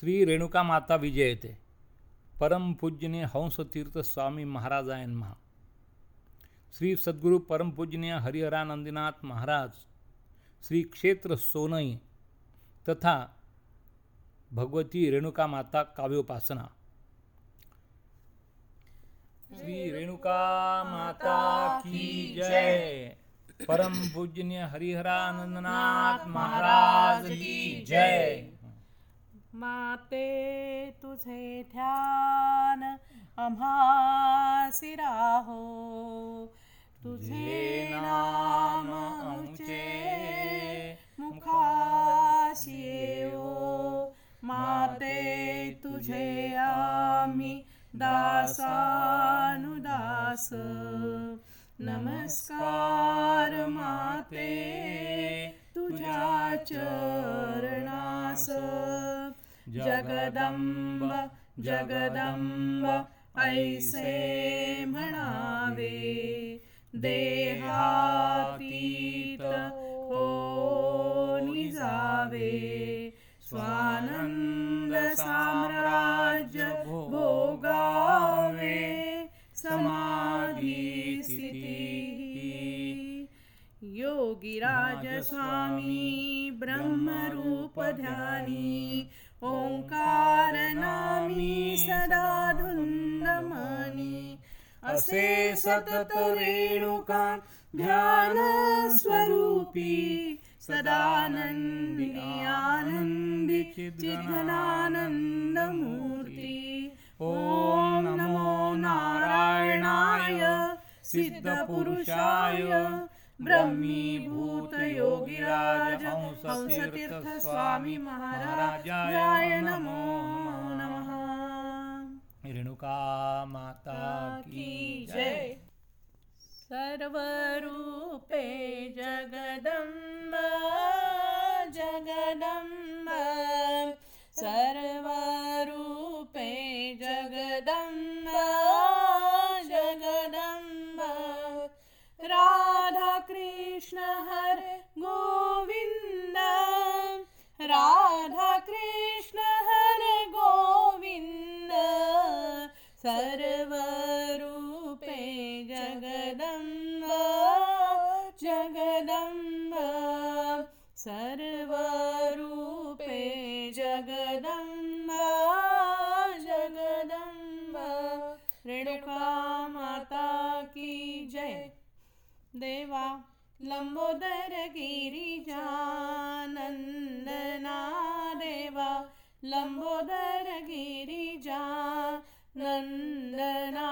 श्री रेणुका माता विजयते. परमपूज्यनीय हंसतीर्थ स्वामी महाराजांना श्री सद्गुरू परमपूजनीय हरिहरानंदीनाथ महाराज श्री क्षेत्र सोनई तथा भगवती रेणुका माता काव्योपासना. श्री रेणुका माता की जय. परम पूजनीय हरिहरानंदनाथ महाराज की जय. माते तुझे ध्यान आम्हासी राहो. तुझे नाम आमचे मुखाशी येवो. माते तुझे आम्ही दासानुदास. नमस्कार माते तुझ्या चरणास. जगदंब जगदंब ऐसे म्हणावे देहातीत हो निजावे स्वानंद साम्राज्य भोगावे समाधी स्थिती योगीराज स्वामी ब्रह्मरूप ध्यानी ओङ्कारनामि सदा धुन्दमानि असे सतत रेणुका ध्यानस्वरूपी सदानन्दि आनन्दि चिदनानन्दमूर्ति ॐ नमो नारायणाय सिद्धपुरुषाय ब्रह्मीभूत योगिराज हंसतीर्थ स्वामी महाराजाय नमो नमः। रेणुका माता की जय। सर्वरूपे जगदम्ब जगदम्ब। देवा लंबोदर गिरिजानंदना देवा लंबोदर गिरिजा नंदना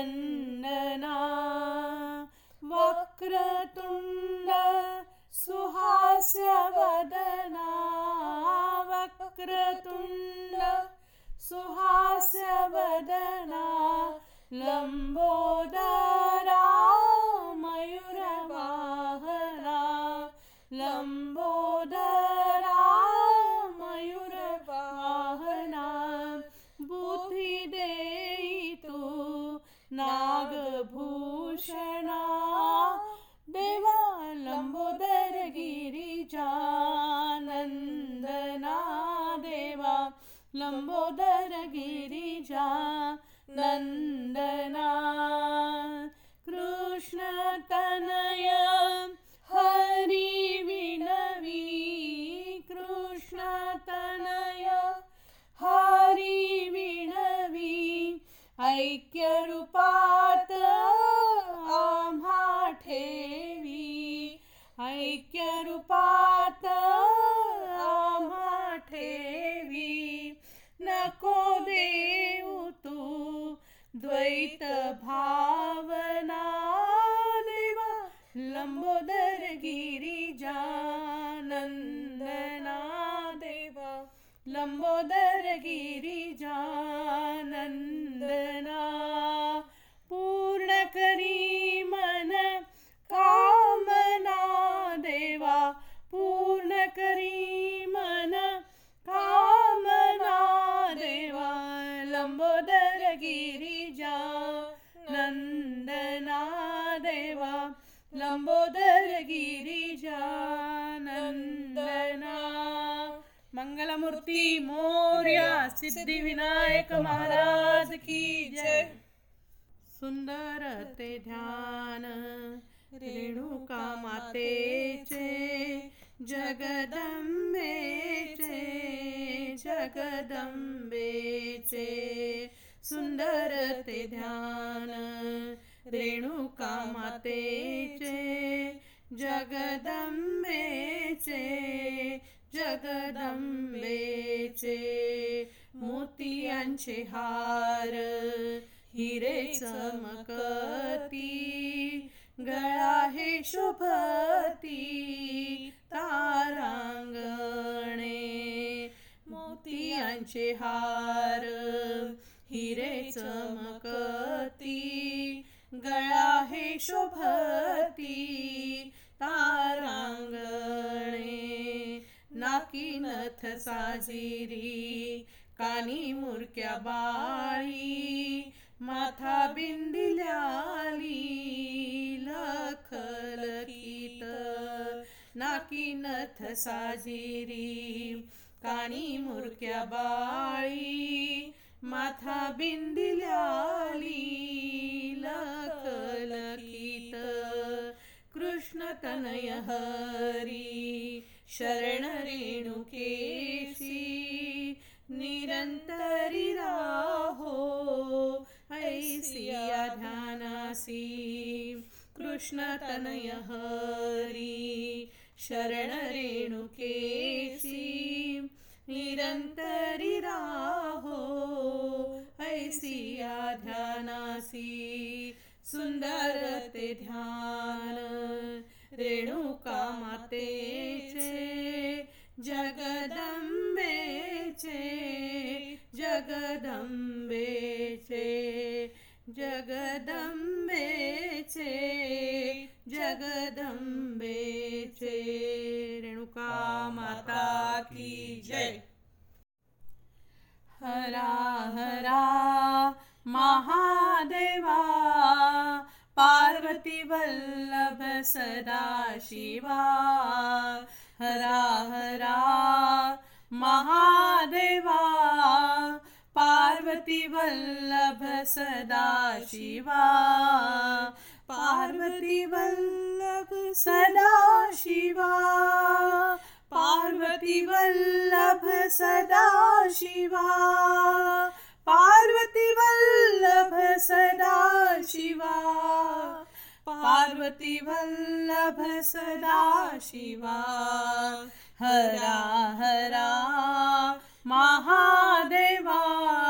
वन्दना। वक्रतुंड सुहास्यवदना। वक्रतुण्ड वक्रतुंड लम्बोदरा वदना लंबोदरा मयूरवाहना। लंबोदरा नागभूषणा देवा लंबोदर गिरिजानंदना देवा लंबोदर गिरिजा नंदना कृष्ण तनय लंबोदर मोतियांचे हार हिरे चमकती गळा हे शोभती तारांगणे. मोतियांचे हार हिरे चमकती गळा हे शोभती तारांगणे. नाकी नथ साजिरी कानी मुरक्या बाळी माथा बिंदिल्याली लखलकीत नाकी नथ साजिरी कानी मुरक्या बाळी माथा बिंदिल्याली लखलकीत कृष्ण तनय हरी शरण रेणुकेशी निरन्तरि राहो ऐ सिया ध्यानासि कृष्णकनय हरि शरणरेणुकेसी निरन्तरि राहो ऐसि ध्यानासि सुन्दरते ध्यान रेणुका जगदम्बेचे जगदम्बेचे रेणुका माता की जय. हरा हरा महादेवा पार्वती वल्लभ सदा शिवा हरा हरा महादेवा पार्वती वल्लभ सदा शिवा। पार्वती वल्लभ सदा शिवा। पार्वती वल्लभ सदा शिवा। पार्वती वल्लभ सदा शिवा। पार्वती वल्लभ सदा शिवा। हरा हरा महादेवा।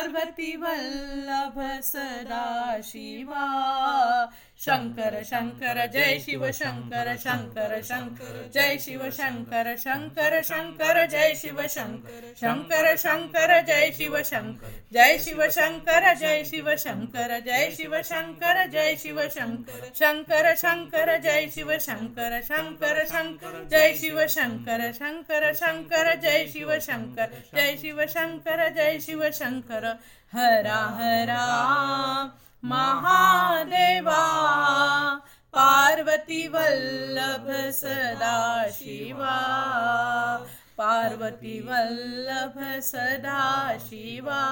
पार्वती वल्लभ सदा शिवा शंकर शंकर जय शिव शंकर शंकर शंकर जय शिव शंकर शंकर शंकर जय शिव शंकर शंकर शंकर जय शिव शंकर जय शिव शंकर जय शिव शंकर जय शिव शंकर जय शिव शंकर शंकर शंकर जय शिव शंकर शंकर शंकर जय शिव शंकर शंकर शंकर जय शिव शंकर जय शिव शंकर जय शिव शंकर हरा हरा महादेवा, पार्वती वल्लभ सदा शिवा। पार्वती वल्लभ सदा शिवा।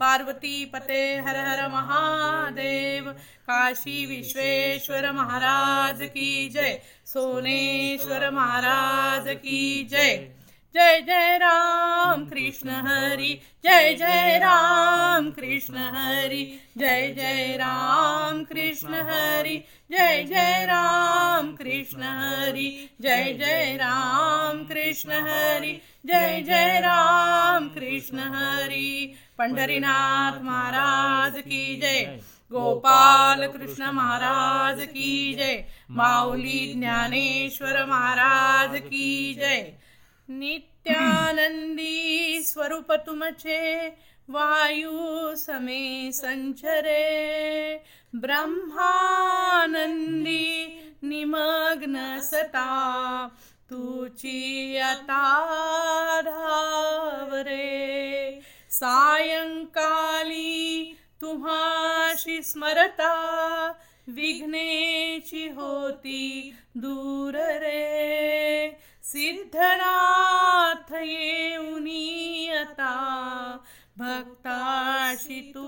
पार्वती पते हर हर महादेव, काशी विश्वेश्वर महाराज की जय। सोनेश्वर महाराज की जय। जय जय राम कृष्ण हरी जय जय राम कृष्ण हरी जय जय राम कृष्ण हरी जय जय राम कृष्ण हरी जय जय राम कृष्ण हरी जय जय राम कृष्ण हरी पंढरीनाथ महाराज की जय गोपाल कृष्ण महाराज की जय माऊली ज्ञानेश्वर महाराज की जय नित्यानंदी स्वरूप तुमचे वायू समे संचरे। ब्रह्मानंदी निमग्न सता तुची धावरे सायंकाली तुम्हाशी स्मरता विघ्नेची होती दूर रे सिद्धनाथ येऊनी आता भक्ताशी तू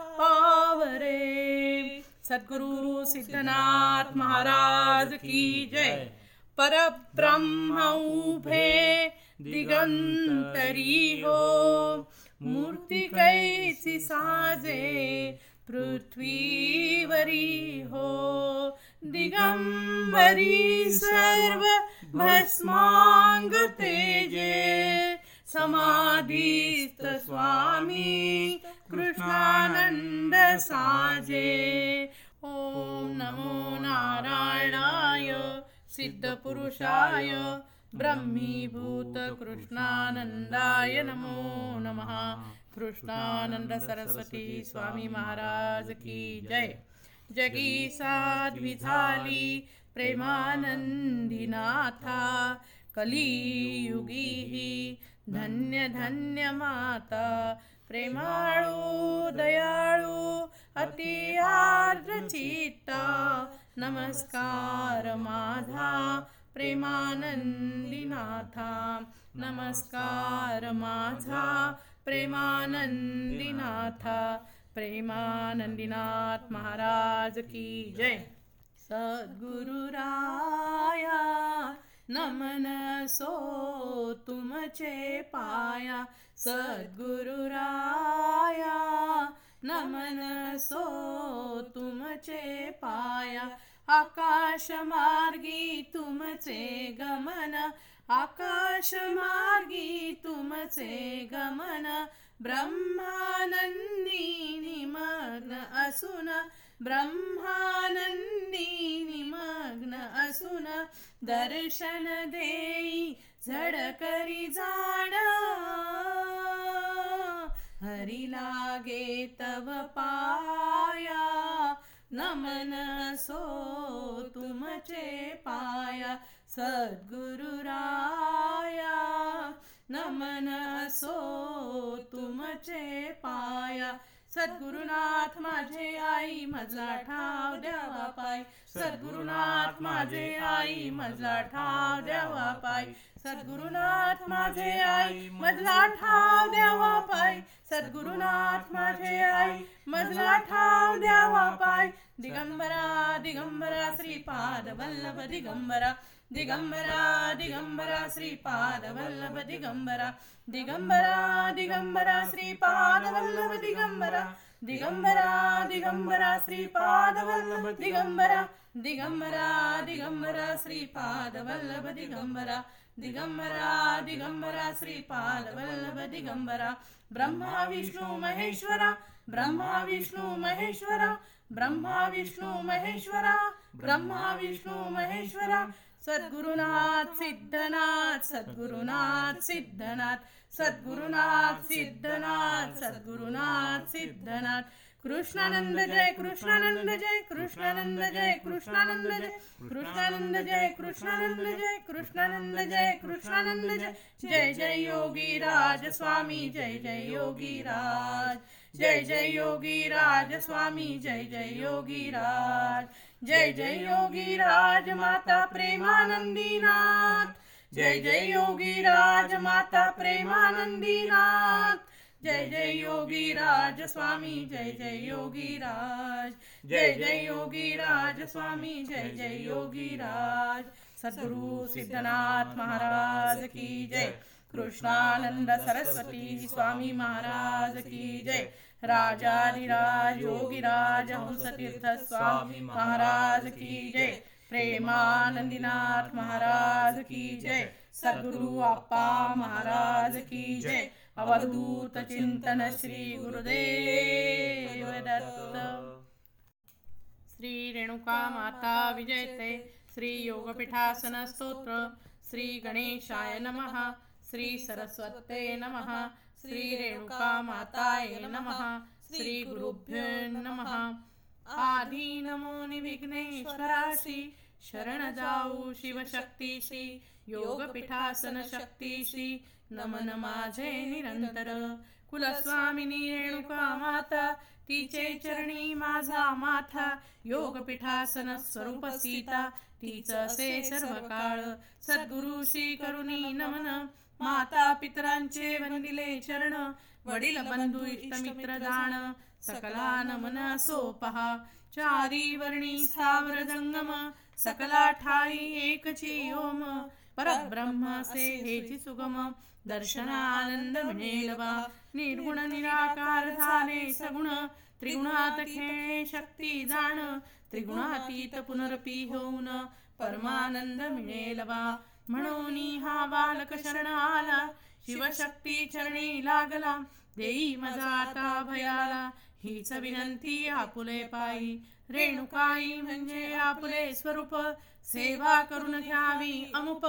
पावरे। सद्गुरु सिद्धनाथ महाराज की जय। परब्रह्म उभे दिगंतरी हो। मूर्ती कैसी साजे पृथ्वीवरी हो। दिगंबरी सर्व भस्मांग तेजे समाधीस्थ स्वामी कृष्णानंद साजे ओम नमो नारायणाय सिद्धपुरुषाय ब्रह्मीभूत कृष्णानंदाय नमो नमः। कृष्णानंद सरस्वती स्वामी महाराज की जय। जगी साध्वी झाली प्रेमानन्दिनाथा कलियुगी धन्य धन्य माता प्रेमाळू दयाळू अति आर्द्रचित्ता नमस्कार माझा प्रेमानन्दिनाथा नमस्कार माझा प्रेमानन्दिनाथा प्रेमानंदीनाथ महाराज की जय। सद्गुरु राया नमन सो तुमचे पाया। सद्गुरु राया नमन सो तुमचे पाया। आकाश मार्गी तुमचे गमन। आकाश मार्गी तुमचे गमन। ब्रह्मानंदी निमग्न असून ब्रह्मानंदी निमग्न असून दर्शन देई झडकरी जाण हरी लागे तव पाया नमन सो तुमचे पाया सद्गुरु राया नमन सो तुमचे पाया. सद्गुरुनाथ माझे आई मजला ठाव द्यावा पाय. सद्गुरुनाथ माझे आई मजला ठाव द्यावा पाय. सद्गुरुनाथ माझे आई मजला ठाव द्यावा पाय. सद्गुरुनाथ माझे आई मजला ठाव द्यावा पाय. दिगंबरा दिगंबरा श्रीपाद वल्लभ दिगंबरा. दिगम्बरा दिगम्बरा श्रीपादवल्लभ दिगम्बरा दिगम्बरा दिगम्बरा श्रीपादवल्लभ दिगम्बरा दिगम्बरा दिगम्बरा श्रीपादवल्लभ दिगम्बरा दिगम्बरा दिगम्बरा श्रीपादवल्लभ दिगम्बरा दिगम्बरा दिगम्बरा श्रीपादवल्लभ दिगम्बरा ब्रह्मा विष्णु महेश्वर। ब्रह्मा विष्णु महेश्वर। ब्रह्मा विष्णु महेश्वरा। ब्रह्मा विष्णु महेश्वर। सद्गुरुनाथ सिद्धनाथ सद्गुरुनाथ सिद्धनाथ सद्गुरुनाथ सिद्धनाथ सद्गुरुनाथ सिद्धनाथ. कृष्णानंद जय कृष्णानंद जय कृष्णानंद जय कृष्णानंद जय कृष्णानंद जय कृष्णानंद जय कृष्णानंद जय कृष्णानंद जय. जय जय योगी राज स्वामी जय जय योगी राज. जय जय योगी राज स्वामी जय जय योगी राज. जय जय योगी राज माता प्रेमानंदीनाथ. जय जय योगी राज माता प्रेमानंदीनाथ. जय जय योगी राज स्वामी जय जय योगी राज. जय जय योगी राज स्वामी जय जय योगी राज. सद्गुरु सिद्धनाथ महाराज की जय. कृष्णानंद सरस्वती स्वामी महाराज की जय. राजाधिराज योगीराज हंस तीर्थ स्वामी महाराज की जय। प्रेमानंदीनाथ महाराज की जय। सद्गुरु अप्पा महाराज की जय। अवधूत चिंतन श्री गुरुदेव दत्त। श्री रेणुका माता विजयते। श्री योगपीठासन स्तोत्र। श्री गणेशाय नमः। श्री सरस्वते नमः। श्री रेणुका माताय नमः। श्री गुरुभ्यो नमः आधी नमो विघ्नेश्वराशी शरण जाऊ शिवशक्तीशी योगपीठासन शक्तीशी नमन माझे निरंतर कुलस्वामिनी रेणुका माता तिचे चरणी माझा माथा। योगपीठासन स्वरूप सीता तिचं असे सर्व काळ सद्गुरु करुणी नमन। माता पितरांचे वंदिले चरण वडील बंधू इष्टमित्र जाण सकला नमन असो पहा चारी वर्णी स्थावर जंगम सकला ठाई एकची ओम परब्रह्म से हेची सुगम दर्शन आनंद मिळेल बा निर्गुण निराकार झाले सगुण त्रिगुणात खेळे शक्ती जाण त्रिगुणातीत पुनरपी होऊन परमानंद मिळेल बा म्हणून हा बालक शरण आला शिवशक्ती चरणी लागला. देई मजा आता भयाला हीच विनंती आपुले पायी. रेणुकाई म्हणजे आपुले स्वरूप सेवा करून घ्यावी अमुप.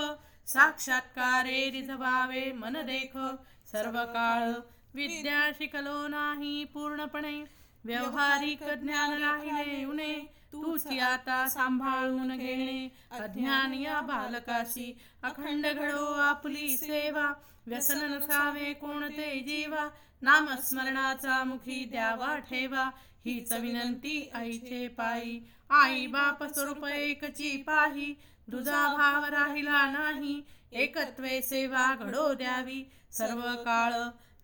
साक्षात्कारे रिझवावे मन देख. सर्व काळ विद्या शिकलो नाही पूर्णपणे. व्यवहारिक ज्ञान राहिले उणे. तूच आता सांभाळून घेणे अज्ञान या बालकाशी अखंड घडो आपली सेवा. व्यसन नसावे कोणते जीवा नामस्मरणाचा मुखी द्यावा ठेवा. हीच विनंती आईचे पायी. आई बाप स्वरूप एकची पाही. दुजा भाव राहिला नाही एकत्वे सेवा घडो द्यावी. सर्व काळ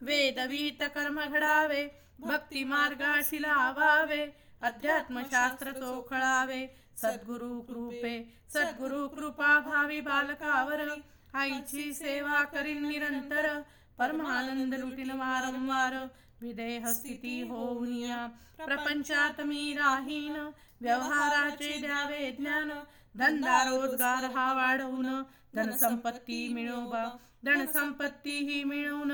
वेदवीत कर्म घडावे भक्ती मार्गाशी लावावे. अध्यात्मशास्त्र चोखळावे सद्गुरु कृपे सद्गुरु कृपा भावी बालकावर आईची सेवा करीन निरंतर परमानंद लुटील वारंवार विदेह स्थिती होऊन या प्रपंचात मी राहीन व्यवहाराचे द्यावे ज्ञान धंदा रोजगार हा वाढवून धनसंपत्ती मिळववा धनसंपत्ती ही मिळवून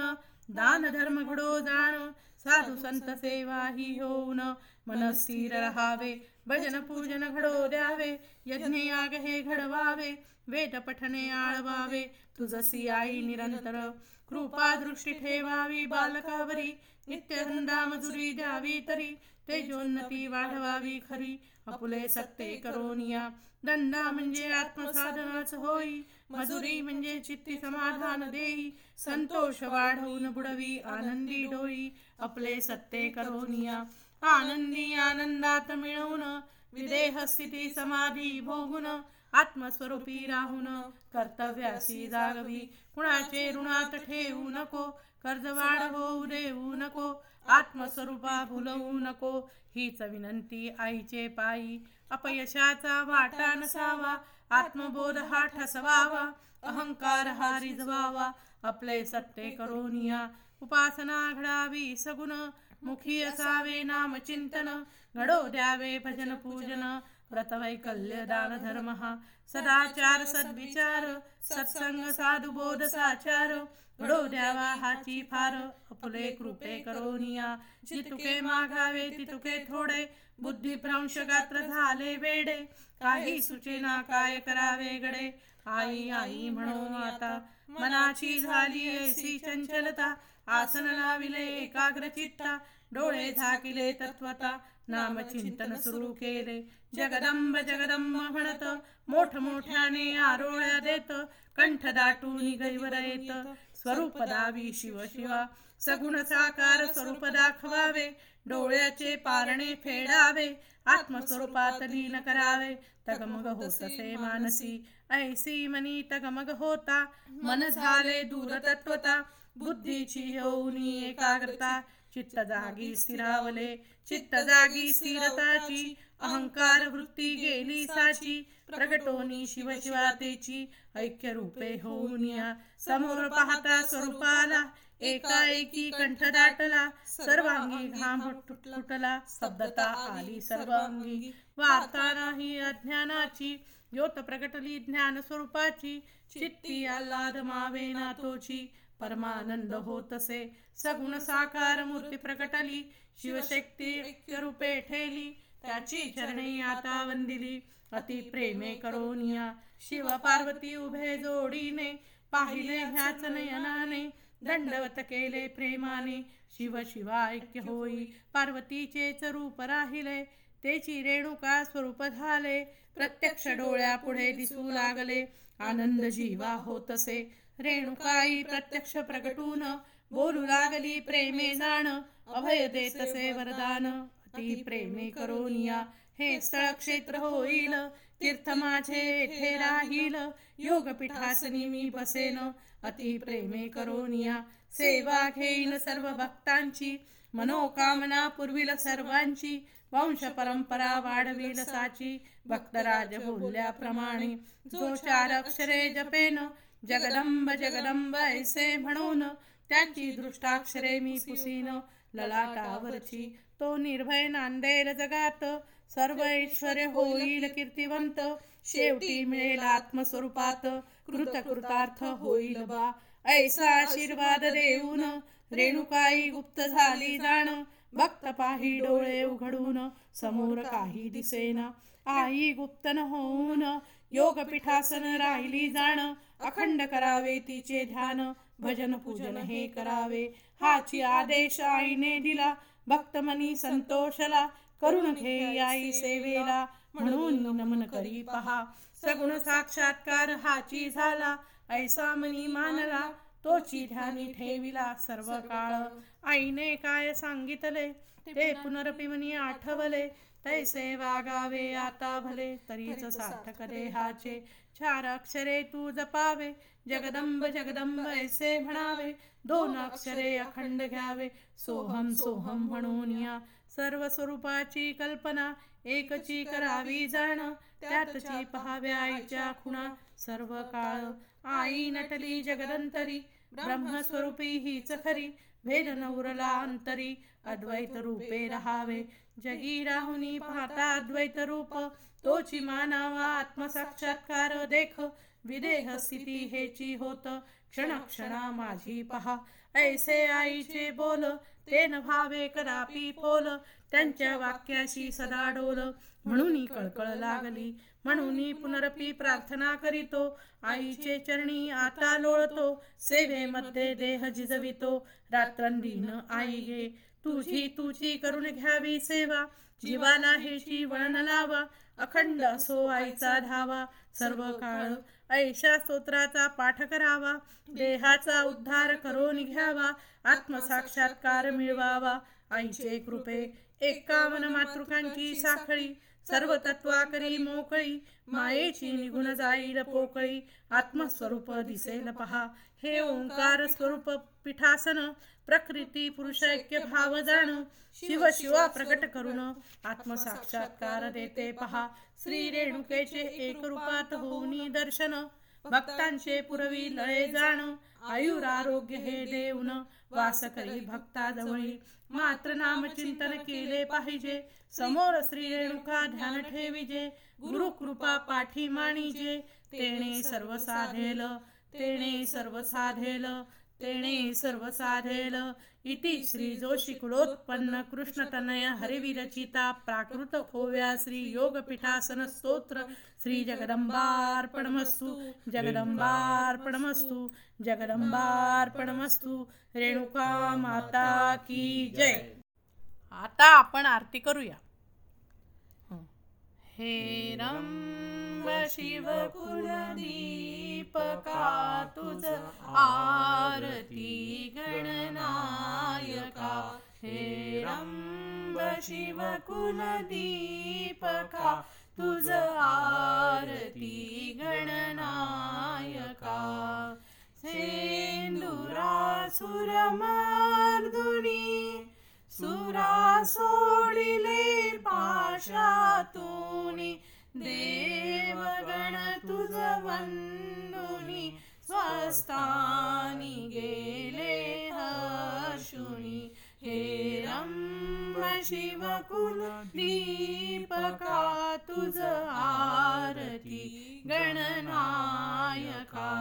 दान धर्म घडो जाण साधू संत सेवा ही होऊन मन स्थिर राहावे. भजन पूजन घडो द्यावे. यज्ञ याग हे घडवावे. वेद पठणे आळवावे. तुझसी आई निरंतर. कृपा दृष्टी ठेवावी बालकावरी. नित्य धंदा मजुरी द्यावी तरी तेजोन्नती वाढवावी खरी. अपुले सत्ते करोनिया. दंडा म्हणजे आत्मसाधनाच होई. मजुरी म्हणजे चित्ती समाधान देई. संतोष वाढवून बुडवी आनंदी डोई. आपले सत्ते करोनिया. आनंदी आनंदात मिळवून विदेह स्थिती समाधी भोगून आत्मस्वरूपी राहून कर्तव्यासी जागवी. कुणाचे ऋणात ठेवू नको कर्ज वाढ होऊ देऊ नको आत्मस्वरूपा भुलवू नको. हीच विनंती आईचे पायी. अपयशाचा वाटा नसावा आत्मबोध हा ठसवावा अहंकार हा रिजवावा. आपले सत्ते करोनिया उपासना घडावी सगुण मुखी असावे नाम चिंतन घडो द्यावे भजन पूजन. व्रतवैकल्य दान सदाचार सद्विचार सत्संग साधु बोध साचार। घडो द्यावा हाची फार। अपुले कृपे करोनिया। जितुके मागावे तितुके थोडे। बुद्धी भ्रंश गात्र झाले वेडे। काही सुचेना काय करावे गडे? आई आई म्हणून आता मनाची झाली ऐसी चंचलता। आसन लाविले एकाग्र चित्ता डोळे झाकिले तत्वता। नाम चिंतन सुरू केले। जगदंब जगदंब म्हणत मोठ मोठ्याने आरोळ्या देत कंठ दाटून गैवर येत. स्वरूप दावी शिव शिवा सगुण साकार स्वरूप दाखवावे. डोळ्याचे पारणे फेडावे आत्मस्वरूपात लीन करावे. तगमग होतसे मानसी ऐसी मनी तगमग होता. मन झाले दूर तत्वता बुद्धीची होऊनी एकाग्रता. चित्त जागी स्थिरावले चित्त जागी स्थिरताची. अहंकार वृत्ती गेली साची प्रगटोनी शिव शिवातेची ऐक्य रूपे होऊन या. समोर पाहता स्वरूपाला एकाएकी कंठ दाटला. सर्वांगी घाम फुटला. शब्दता आली. सर्वांगी वार्ता नाही अज्ञानाची. ज्योत प्रगटली ज्ञान स्वरूपाची. चित्ती आल्हाद मावे नातोची. परमानंद होतसे सगुण साकार मूर्ती प्रकटली. शिवशक्ती ऐक्य रूपे ठेली. त्याची चरणी आता वंदिली. अति प्रेमे करोनिया शिव पार्वती उभे जोडीने पाहिले ह्याच नयनाने दंडवत केले प्रेमाने. शिव शिवा ऐक्य होई पार्वतीचेच रूप राहिले. तेची रेणुका स्वरूप झाले. प्रत्यक्ष डोळ्या पुढे दिसू लागले. आनंद जीवा होतसे. रेणुकाई प्रत्यक्ष प्रगटून बोलू लागली प्रेमे जाण. अभय देतसे वरदान. अति प्रेमे करोनिया हे स्थळ क्षेत्र होईल. तीर्थ माझे येथे राहील. योगपीठासनी मी बसेन. अति प्रेमे करोनिया. सेवा घेईन सर्व भक्तांची मनोकामना पुरविल सर्वांची. वंश परंपरा वाढविल साची. भक्तराज बोलल्याप्रमाणे जो चार अक्षरे जपेन. जगदंब जगदंब ऐसे म्हणून. त्याची दृष्टाक्षरे मी पुसीन. ललाटावरची तो निर्भय नांदेल जगात. सर्व ऐश्वर होईल कीर्तिवंत. शेवटी मिळेल आत्मस्वरूपात. कृत कृतार्थ होईल बा. ऐसा आशीर्वाद देऊन. रेणुकाई गुप्त झाली जाण. भक्त पाही डोळे उघडून. समोर काही दिसेना. आई गुप्तन होऊन. योगपीठासन राहिली जाण. अखंड करावे तिचे ध्यान. भजन पूजन हे करावे. हाची आदेश आईने दिला. भक्तमनी संतोषला करून घे आई सेवेला म्हणून नमन करी पहा. सगुण साक्षात्कार हाची झाला. ऐसा मनी मानला तोची ध्यानी ठेविला सर्व काळ आईने काय सांगितले? ते पुनरपि मनी आठवले. तैसे वागावे आता भले. तरीच सार्थक देहाचे. चार अक्षरे तू जपावे जगदंब जगदंब ऐसे म्हणावे. दोन अक्षरे अखंड घ्यावे. सोहम सोहम म्हणून या सर्व स्वरूपाची कल्पना एकची करावी जाण त्यातची पहाव्या आईच्या खुणा. सर्व काळ आई नटली जगदंतरी ब्रह्मस्वरूपी हीच खरी. भेद नवरला अंतरी अद्वैत रूपे रहावे. जगी राहुनी पाहता अद्वैत रूप तोची मानावा आत्मसाक्षात्कार देख विदेह स्थिती हेची होत क्षण क्षणा माझी पहा. ऐसे आईचे बोल ते न भावे कदापि पोल त्यांच्या वाक्याशी सदा डोल. म्हणून कळकळ लागली. म्हणून पुनरपी प्रार्थना करीतो. आईचे चरणी आता लोळतो. सेवेमध्ये देह जिजवितो. रात्रंदिन आई गे. तुझी तुझी करून घ्यावी सेवा. जीवाला हे वळण लावा. अखंड असो आईचा धावा. सर्व काळ ऐशा स्तोत्राचा पाठ करावा. देहाचा उद्धार करून घ्यावा. आत्मसाक्षात्कार मिळवावा. आईचे कृपे एकावन मातृकांची साखळी. सर्व तत्वाकरी मोकळी. मायेची निघून जाईल पोकळी. आत्मस्वरूप दिसेल पहा. हे ओंकार स्वरूप पीठासन. प्रकृती पुरुष ऐक्य भाव जाण शिव शिवा प्रकट करून आत्मसाक्षात्कार देते पहा. श्री रेणुकेचे एक रूपात होऊनी दर्शन भक्तांचे पुरवी लळे जाण. आयुर आरोग्य हे देऊन वास करी भक्ताजवळी. मात्र नाम चिंतन केले पाहिजे. समोर श्री रेणुका ध्यान ठेविजे. गुरु कृपा पाठी मानिजे. तेणे सर्व साधेल. तेणे सर्व साधेल. तेणे सर्व साधेल इति श्री जोशी कुलोत्पन्न कृष्ण तनय हरिविरचिता प्राकृत खोव्या श्री योगपीठासन स्तोत्र श्री जगदंबार्पणमस्तु जगदंबार्पणमस्तु जगदंबार्पणमस्तु रेणुका माता की जय. आता आपण आरती करूया. हे. रंग शिव कुलदीपका तुझ आरती गणनायका? हे रंग शिव कुलदीपका तुझ आरती गणनायका? सेंदुरासुरमर्दुनी सुरा सोडिले पाशातुनी देवगण तुझ वंदुनी स्वस्तानी गेले हर्षुनी. हे रंभ शिवकुल दीपका तुझ आरती गणनायका.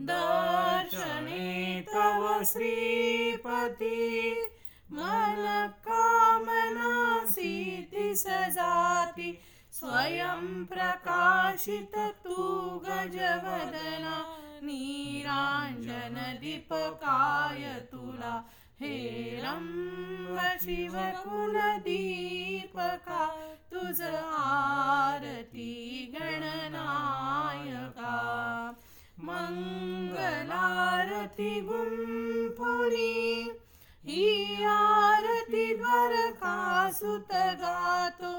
दर्शने तव श्रीपती मन कामना सिद्धी सजाती स्वयं प्रकाशित तू गजवदना नीरांजन दीपकाय तुला हे रंग शिवकुल दीपका तुझ आरती गणनायका मंगलारती गुम्पुरी गुणी ही आरती द्वारकासुत गातो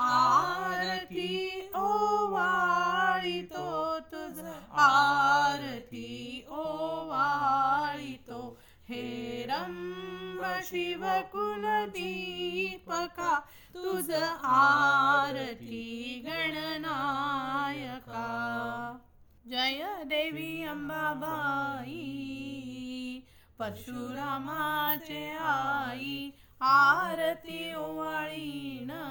आरती ओवाळितो तुझ आरती ओवाळितो. हे रंब शिव कुलदीपका तुझ आरती गणनायका. जय देवी अंबाबाई परशुरामाचे आई आरती ना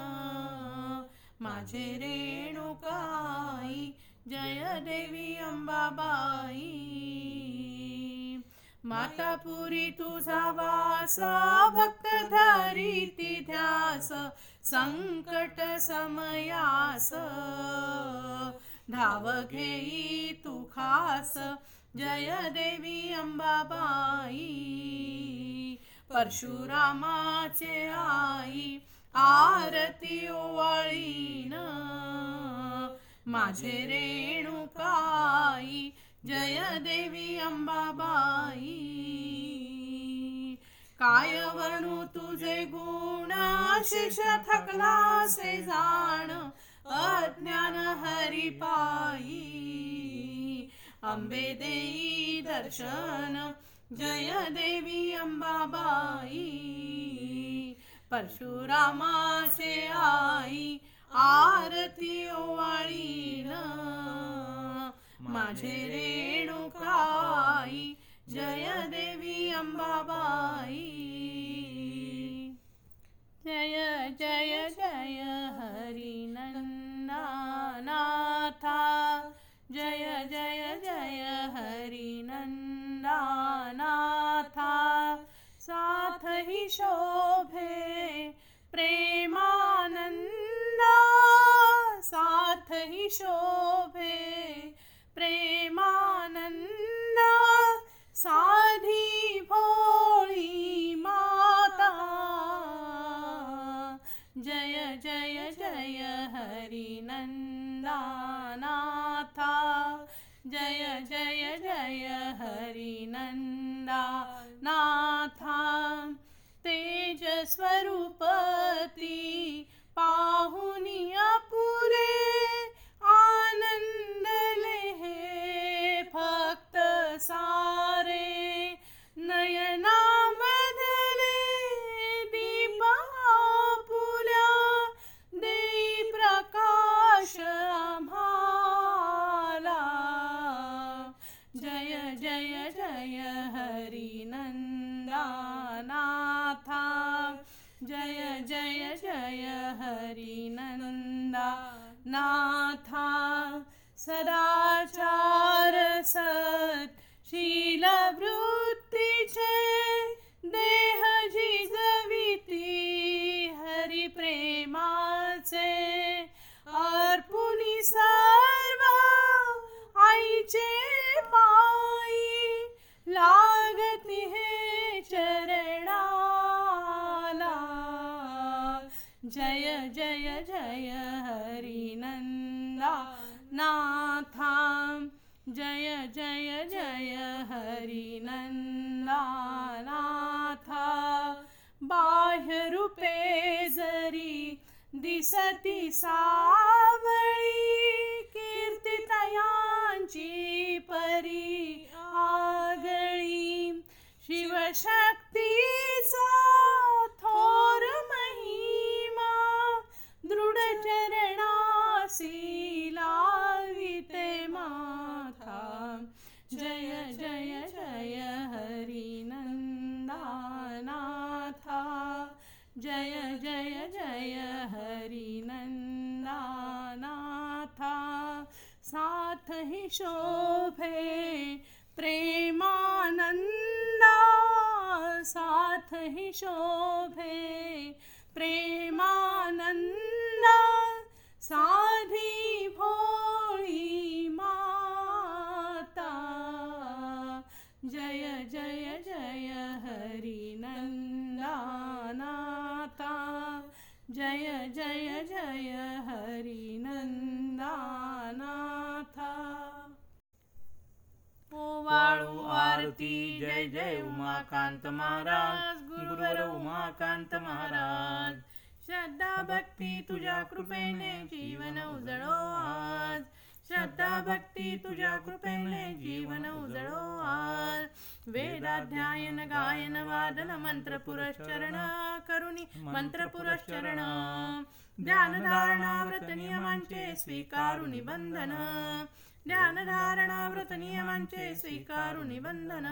माझे रेणुकाई जय देवी अंबाबाई. मातापुरी तुझा वास भक्त धरिती ध्यास संकट समयास. धाव घेई तू खास जय देवी अंबाबाई. परशुरामाचे आई आरती ओवाळीन. माझे रेणुकाई जय देवी अंबाबाई. काय वर्णू तुझे गुण शेष थकलासे जाण अज्ञान हरिपाई अंबे देई दर्शन जय देवी अंबाबाई. परशुरामाचे आई आरती ओवाळीन. माझे रेणुकाई जय देवी अंबाबाई. जय जय जय हरी नंदानाथा जय जय जय हरी नंदानाथा साथ ही शोभे, प्रेमानंदा। साथ ही शोभे, प्रेमानंदा। साधी भोळी माता। जय जय जय हरी नंदानाथा जय जय जय हरी नंदानाथा तेज सदाचार सत शील वृत्तीचे देह जिजविती हरी प्रेमाचे अर्पुनी नाथा। जय जय जय हरी नंदा नाथा बाह्य रूपे जरी दिसती सावळी कीर्तितयांची परी आगळी। शिवशक्ती शोभे प्रेमानंदा साथ ही शोभे प्रेम ओवाळू आरती. जय जय उमाकांत महाराज. गुरुवर उमाकांत महाराज. श्रद्धा भक्ती तुझ्या कृपेने जीवन उजळो आज. श्रद्धा भक्ती तुझ्या कृपेने जीवन उजळो आज. वेदाध्यायन गायन वादन मंत्र पुरश्चरण करुणी मंत्र पुरश्चरण ध्यान धारणा व्रत नियमांचे स्वीकारू निबंधन. ध्यान धारणा व्रत नियमांचे स्वीकारू निबंधन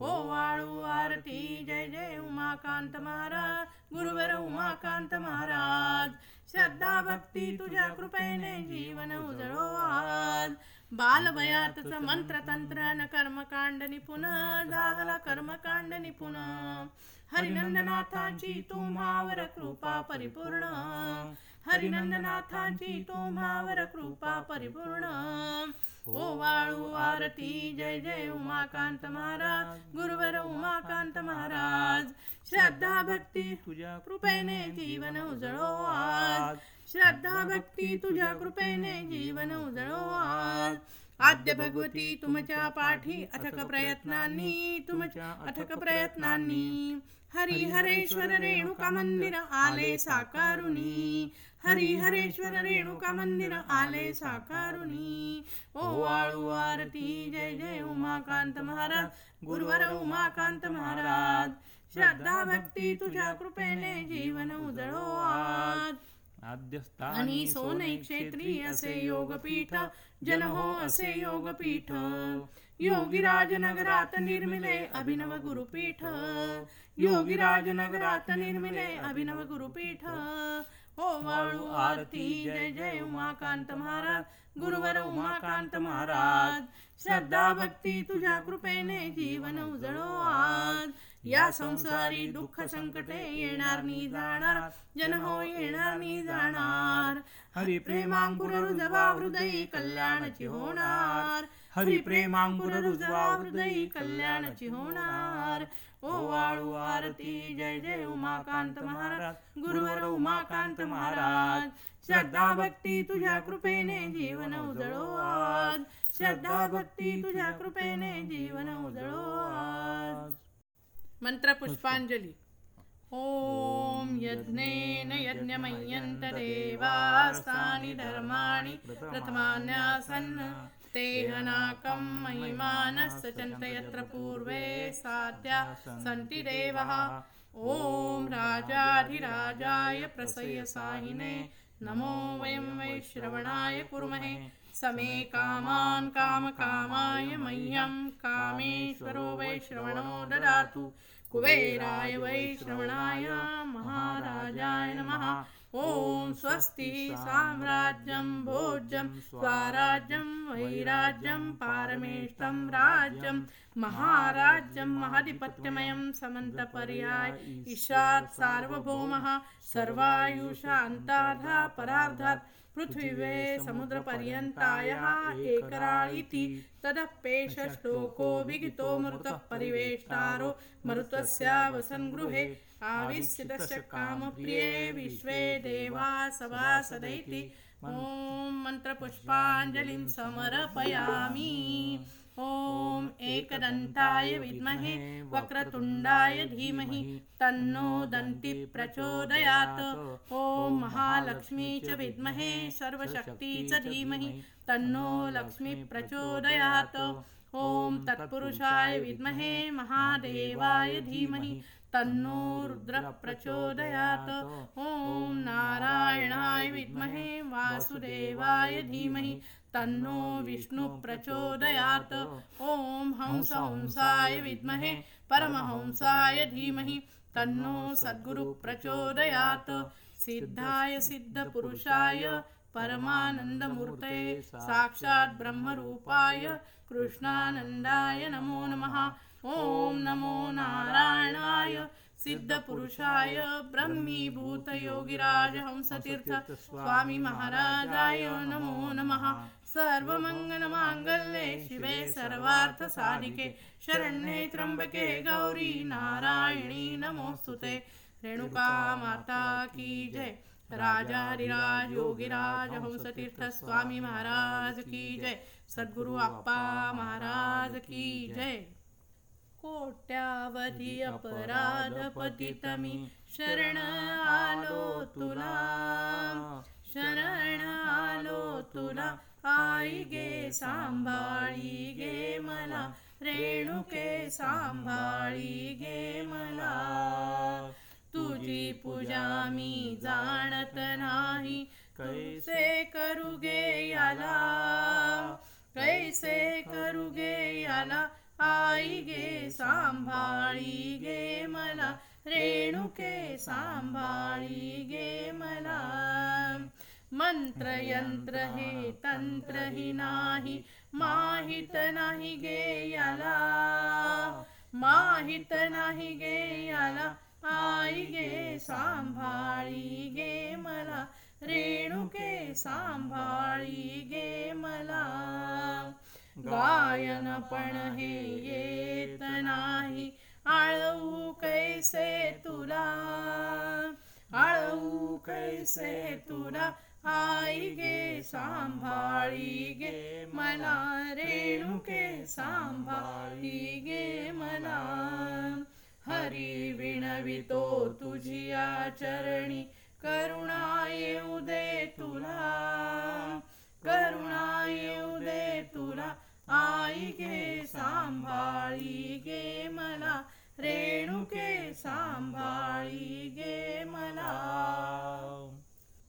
ओ वाळू आरती जय जय उमाकांत महाराज। गुरुवर उमाकांत महाराज। श्रद्धा भक्ती तुझ्या कृपेने जीवन उजळो आज। मंत्र तंत्र न कर्मकांड निपुण दाहला कर्मकांड निपुण। हरिनंदनाथांची तुम्हावर कृपा परिपूर्ण. हरिनंदनाथांची तुम्हावर कृपा परिपूर्ण. ओ वाळू आरती जय जय उमाकांत महाराज गुरुवर उमाकांत महाराज. श्रद्धा भक्ती तुझ्या कृपेने जीवन उजळो आज. श्रद्धा भक्ती तुझ्या कृपेने जीवन उजळो आज. आद्य भगवती तुमच्या पाठी अथक प्रयत्नांनी तुमच्या अथक प्रयत्नांनी. हरी हरेश्वर रेणुका मंदिर आले साकारुणी. हरी हरेश्वर रेणुका मंदिर आले साकारुणी. ओ वाळू आरती जय जय उमाकांत महाराज. गुरुवर उमाकांत महाराज. श्रद्धा भक्ती तुझ्या कृपेने जीवन उजळो आज. आद्यस्थानी आणि सोनै क्षेत्री असे योगपीठ जन हो असे योगपीठ. योगीराज नगरात निर्मिले अभिनव गुरुपीठ. योगीराज नगरात निर्मिले अभिनव गुरुपीठ. हो वाळू आरती. जय जय उमाकांत महाराज. गुरुवर उमाकांत महाराज. श्रद्धा भक्ती तुझ्या कृपेने जीवन उजळो आज. या संसारी दुःख संकटे येणार नी जाणार. जन हो येणार नी जाणार. हरी प्रेमांकुर रुजवा हृदयी कल्याणाची होणार. हरी प्रेमांकुर रुजवा हृदयी कल्याणाची होणार. ओ वाळू आरती जय जय उमाकांत महाराज. गुरुवर उमाकांत महाराज. श्रद्धा भक्ती तुझ्या कृपेने जीवन उजळो आज श्रद्धा भक्ती तुझ्या कृपेने जीवन उजळो आज मंत्र पुष्पांजली ॐ यज्ञेन यज्ञमय्यन्तदेवास्तानि धर्माणि प्रथमान्यासन् तेहनाकं महिमानस्य चन्त यत्र पूर्वे साध्या सन्ति देवः। ॐ राजाधिराजाय प्रसयसाहिने। नमो वयं वै श्रवणाय कुर्महे। समे कामान् कामकामाय मह्यं कामेश्वरो वै श्रवणो ददातु। कुबेराय वै श्रवणाय महाराजाय नमः। ॐ स्वस्ति साम्राज्यं भोज्यं स्वराज्यं वैराज्यं पारमेष्टं राज्यं महाराज्यं महाधिपत्यमयं समन्तपर्याय ईशात् सार्वभौमः सर्वायुषान्ताधा परार्धात् पृथिवे समुद्रपर्यन्तायः एकराळीति तदप्येष श्लोको विगितो मरुतः परिवेष्टारो मरुतस्य वसन् आविश्चितस्य कामप्रिये विश्वे देवा सभासदैति ॐ मन्त्रपुष्पाञ्जलिं समर्पयामि। ॐ एकदन्ताय विद्महे वक्रतुण्डाय धीमहि तन्नो दन्ति प्रचोदयात्। ॐ महालक्ष्मी च विद्महे सर्वशक्ती च धीमहि तन्नो लक्ष्मी प्रचोदयात्। ॐ तत्पुरुषाय विद्महे महादेवाय धीमहि तन्नो रुद्र प्रचोदयात्। ॐ नारायणाय विद्महे वासुदेवाय धीमहि। तन्नो विष्णु प्रचोदयात्। ॐ हंस हंसाय विद्महे। परमहंसाय धीमहि। तन्नो सद्गुरु प्रचोदयात्। सिद्धाय सिद्धपुरुषाय परमानन्दमूर्तये साक्षात् ब्रह्मरूपाय। कृष्णानन्दाय नमो नमः। ॐ नमो नारायणाय सिद्धपुरुषाय ब्रह्मीभूतयोगिराज हंसतीर्थ स्वामी महाराजाय नमो नमः। सर्वमङ्गलमाङ्गल्ये शिवे सर्वार्थसाधिके शरण्ये त्र्यम्बके गौरी नारायणी नमोऽस्तुते रेणुका माता की जय। राजाधिराज योगिराज हंसतीर्थ स्वामी महाराज की जय। सद्गुरु अप्पा महाराज की जय। कोट्यावधी अपराध पतितमी शरण आलो तुला. शरण आलो तुला. आई गे सांभाळी गे मला. रेणुके सांभाळी गे मला. तुझी पूजा मी जाणत नाही. कैसे करू गे याला. कैसे करू गे याला. आई गे सांभाळी गे मला रेणुके सांभाळी गे मला. मंत्र यंत्र हे तंत्र ही नाही माहीत नाही गे याला. माहीत नाही गे याला आई गे सांभाळी गे मला रेणुके सांभाळी गे मला. गायन पण हे येत नाही आळवू कैसे तुला? आळवू कैसे तुला? आई गे सांभाळी गे मला रेणुके सांभाळी गे मला. हरी विणवितो तुझी चरणी करुणा येऊ दे तुला. करुणा येऊ दे तुला. आई गे सांभाळी गे मला. रेणुके सांभाळी गे मला.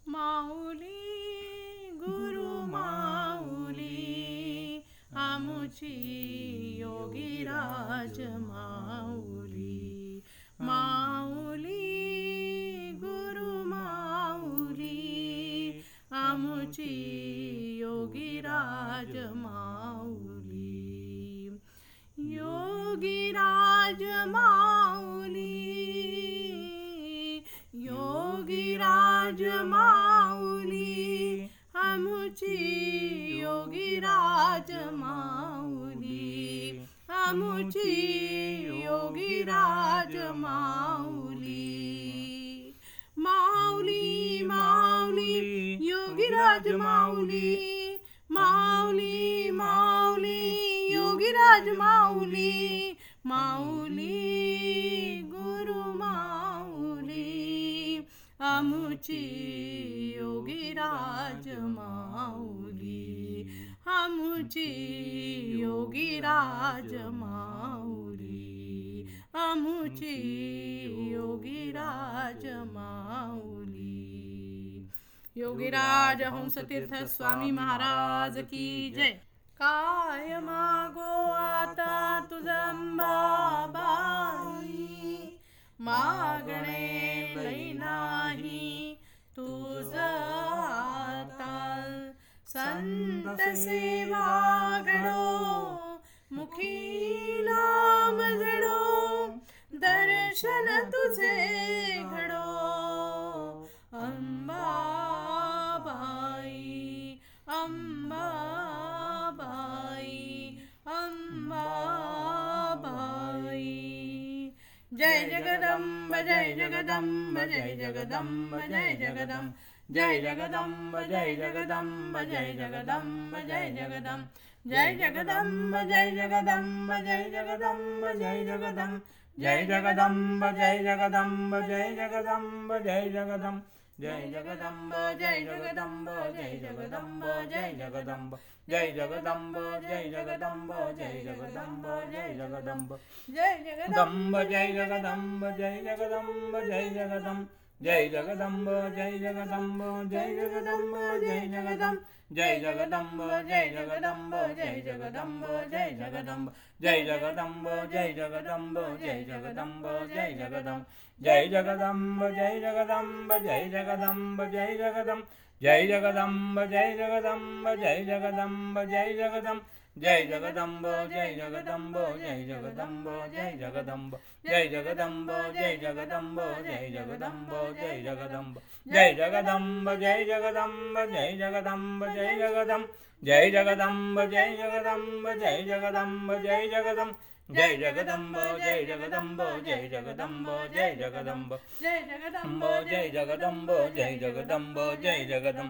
माऊली गुरु माऊली आमुची योगीराज माऊली. माऊली गुरु माऊली आमुची योगीराज मा योगिराज माऊली योगिराज माऊली आमुची योगिराज माऊली आमुची योगिराज माऊली. माऊली माऊली योगिराज माऊली माऊली माऊली योगीराज माऊली. माऊली गुरु माऊली. आमुची योगीराज माऊली. आमुची योगीराज माऊली. आमुची योगीराज माऊली. योगीराज हंसतीर्थ स्वामी महाराज की जय. काय मागो आता तुझंबाबाई मागणे लई नाही तुझ आता संत सेवा घडो मुखी नाम जडो दर्शन तुझे घडो. जय जगदंब जय जगदंब जय जगदंब जय जगदंब जय जगदंब जय जगदंब जय जगदंब जय जगदंब जय जगदंब जय जगदंब जय जगदंब जय जगदंब जय जगदंब जय जगदंब जय जगदंब जय जगदंब जय जगदंब जय जगदंब जय जगदंब जय जगदंब जय जगदंब जय जगदंब जय जगदंब जय जगदंब जय जगदंब जय जगदंब जय जगदंब जय जगदंब जय जगदंब जय जगदंब जय जगदंब जय जगदंब जय जगदंब जय जगदंब जय जगदंब जय जगदंब जय जगदंब जय जगदंब जय जगदंब जय जगदंब जय जगदंब जय जगदंब जय जगदंब जय जगदंब जय जगदंब जय जगदंब जय जगदंब जय जगदंब జై జగదంబో జై జగదంబో జై జగదంబో జై జగదంబో జై జగదంబో జై జగదంబో జై జగదంబో జై జగదంబ జై జగదంబ జై జగదంబ జై జగదంబ జై జగదం జై జగదంబ జై జగదంబ జై జగదంబ జై జగదం జై జగదంబో జై జగదంబో జై జగదంబో జై జగదంబో జై జగదంబో జై జగదంబో జై జగదంబో జై జగదం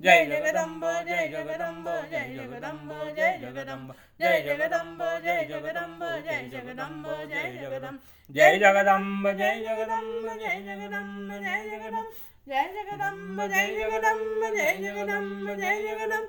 जय जगदम्ब जय जगदम्ब जय जगदम्ब जय जगदम्ब जय जगदम्ब जय जगदम्ब जय जगदम्ब जय जगदम्ब जय जगदम्ब जय जगदम्ब जय जगदम्ब जय जगदम्ब जय जगदम्ब जय जगदम्ब जय जगदम्ब जय जगदम्ब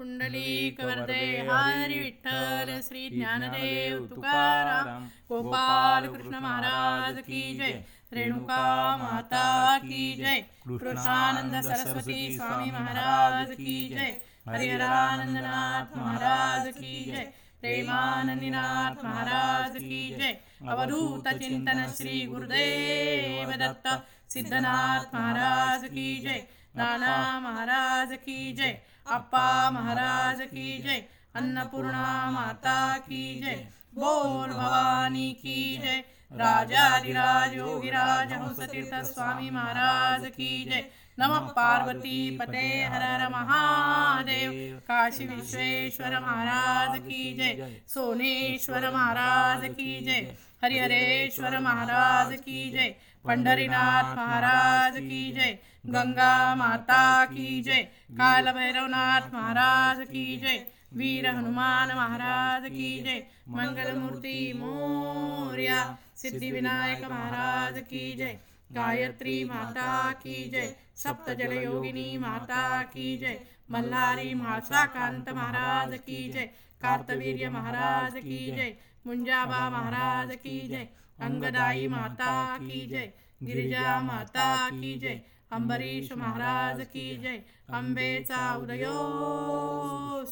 पुंडलिक वरदे हरी विठ्ठल श्री ज्ञानदेव तुकाराम गोपाल कृष्ण महाराज की जय रेणुका माता की जय कृष्णानंद सरस्वती स्वामी महाराज की जय हरिहरानंदनाथ महाराज की जय प्रेमानंदनाथ महाराज की जय अवधूत चिंतन श्री गुरुदेव दत्त सिद्धनाथ महाराज की जय नाना महाराज की जय अप्पा महाराज की जय अन्नपूर्णा माता की जय बोल भवानी की जय राजाधिराज योगिराज हंसतीर्थ स्वामी महाराज की जय नम पार्वती पते हर हर महादेव काशी विश्वेश्वर महाराज की जय सोनेश्वर महाराज की जय हरिहरेश्वर महाराज की जय पंढरीनाथ महाराज की जय गंगा माता की जय काल भैरवनाथ महाराज की जय वीर हनुमान महाराज की जय मंगलमूर्ति मोर्या सिद्धिविनायक महाराज की जय गायत्री माता की जय सप्त जल योगिनी माता की जय मल्हारी मासा कांत महाराज की जय कार्तवीर्य महाराज की जय मुंजाबा महाराज की जय अंगदाई माता की जय गिरिजा माता की जय अंबरीश महाराज की जय अंबेचा उदयो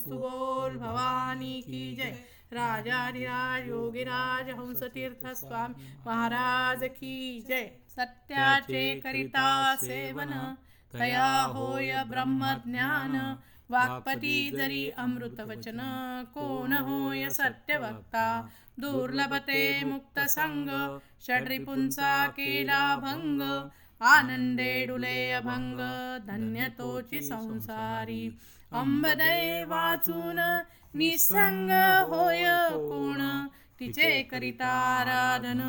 सुगोल भवानी की जय राजाधिराज योगिराज हंसतीर्थ स्वामी महाराज की जय। सत्याचे करिता सेवन तया होय ब्रह्मज्ञान वाक्पती जरी अमृत वचन कोण होय सत्यवक्ता दुर्लभते मुक्त संग षड्रिपुंसा केला भंग आनंदे डुले अभंग धन्यतोची संसारी। अंबदय वाचून निसंग होय कोण तिचे करिता आराधन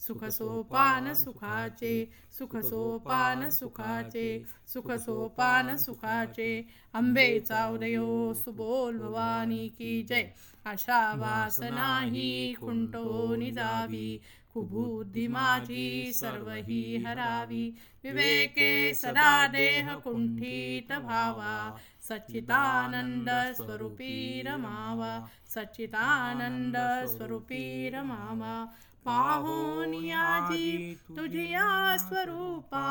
सुख सोपान सुखाचे सुख सोपान सुखाचे सुख सोपान सुखाचे। अंबेचा उदयो सुबोल भवानी की जय। आशा वासनाही खुंटो निजावी कुबुद्धी माझी सर्व ही हरावी विवेके सदा देह कुंठित भावा सच्चितानंद स्वरूपी रमावा सच्चितानंद स्वरूपी रमावा पाहोनी आजी तुझिया स्वरूपा।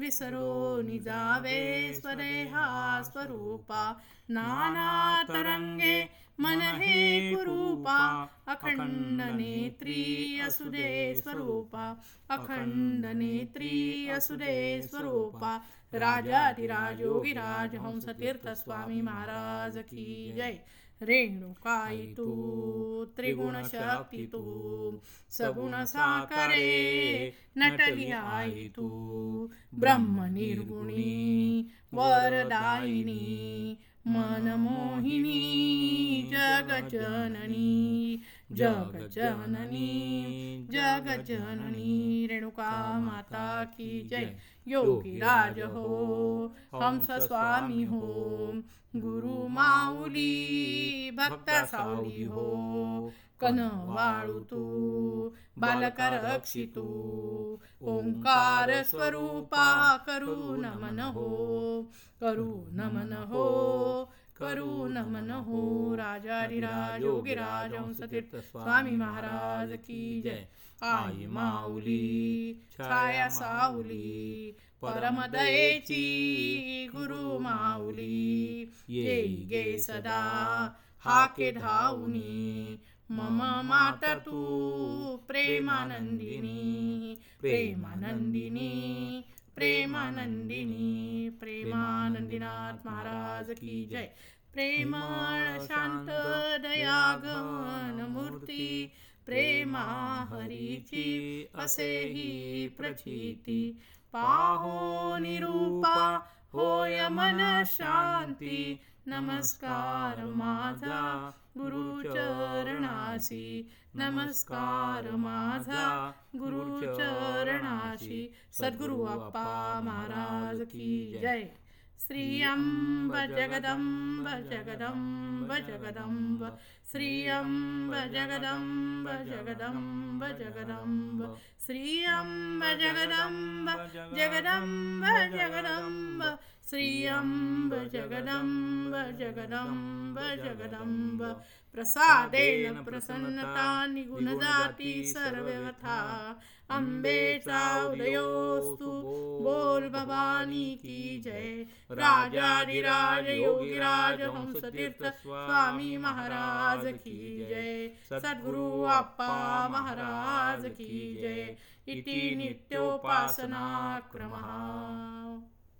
विसरो निजावे स्वदेहा स्वरूपा। नाना तरंगे मन हे कुरूपा अखंड नेत्री असुदे स्वरूपा अखंड नेत्री असुदे स्वरूपा राजाधिराजोगिराज हंसतीर्थ स्वामी महाराज की जय। रेणुकायि तु त्रिगुणशक्ति तु सगुणसाकरे नटलियायि तु ब्रह्मनिर्गुणी वरदायिनी मनमोहिनी जगजननी जग जननी जग जननी रेणुका माता की जय। योगी राज हो हंस स्वामी हो गुरु माऊली भक्त सावली हो कन वाळू तू बालक रक्षी तू ओंकार स्वरूपा करू नमन हो करू नमन हो करू नमन हो राजाधिराज योगीराज हंसतीर्थ स्वामी महाराज की जय। आई माऊली छाया सावली परमदयेची गुरु माऊली। येई गे सदा हाके धावनी मम माता तू प्रेमानंदिनी प्रेमानंदिनी प्रेमानंदिनी प्रेमानंदीनाथ महाराज की जय। प्रेमाळ शांत दयागमन मूर्ती प्रेमा हरीची असेही प्रचिती. पाहो निरूपा होय मन शांती. नमस्कार माझा गुरुचरणाशी. नमस्कार माझा गुरुचरणाशी. सद्गुरु अप्पा महाराज की जय. श्रियम्ब जगदम्ब जगदम्ब जगदम्ब श्रियम्ब जगदम्ब जगदम्ब जगदम्ब श्रियम्ब जगदम्ब जगदम्ब जगदम्ब श्रियम्ब जगदम्ब जगदम्ब जगदम्ब प्रसादेन प्रसन्नता निगुण जाती सर्वथा अंबेचा उदयोस्तु बोल भवानी की जय राजाधिराज योगीराज हंसतीर्थ स्वामी महाराज की जय सद्गुरु अप्पा महाराज की जय इति नित्योपासना क्रमः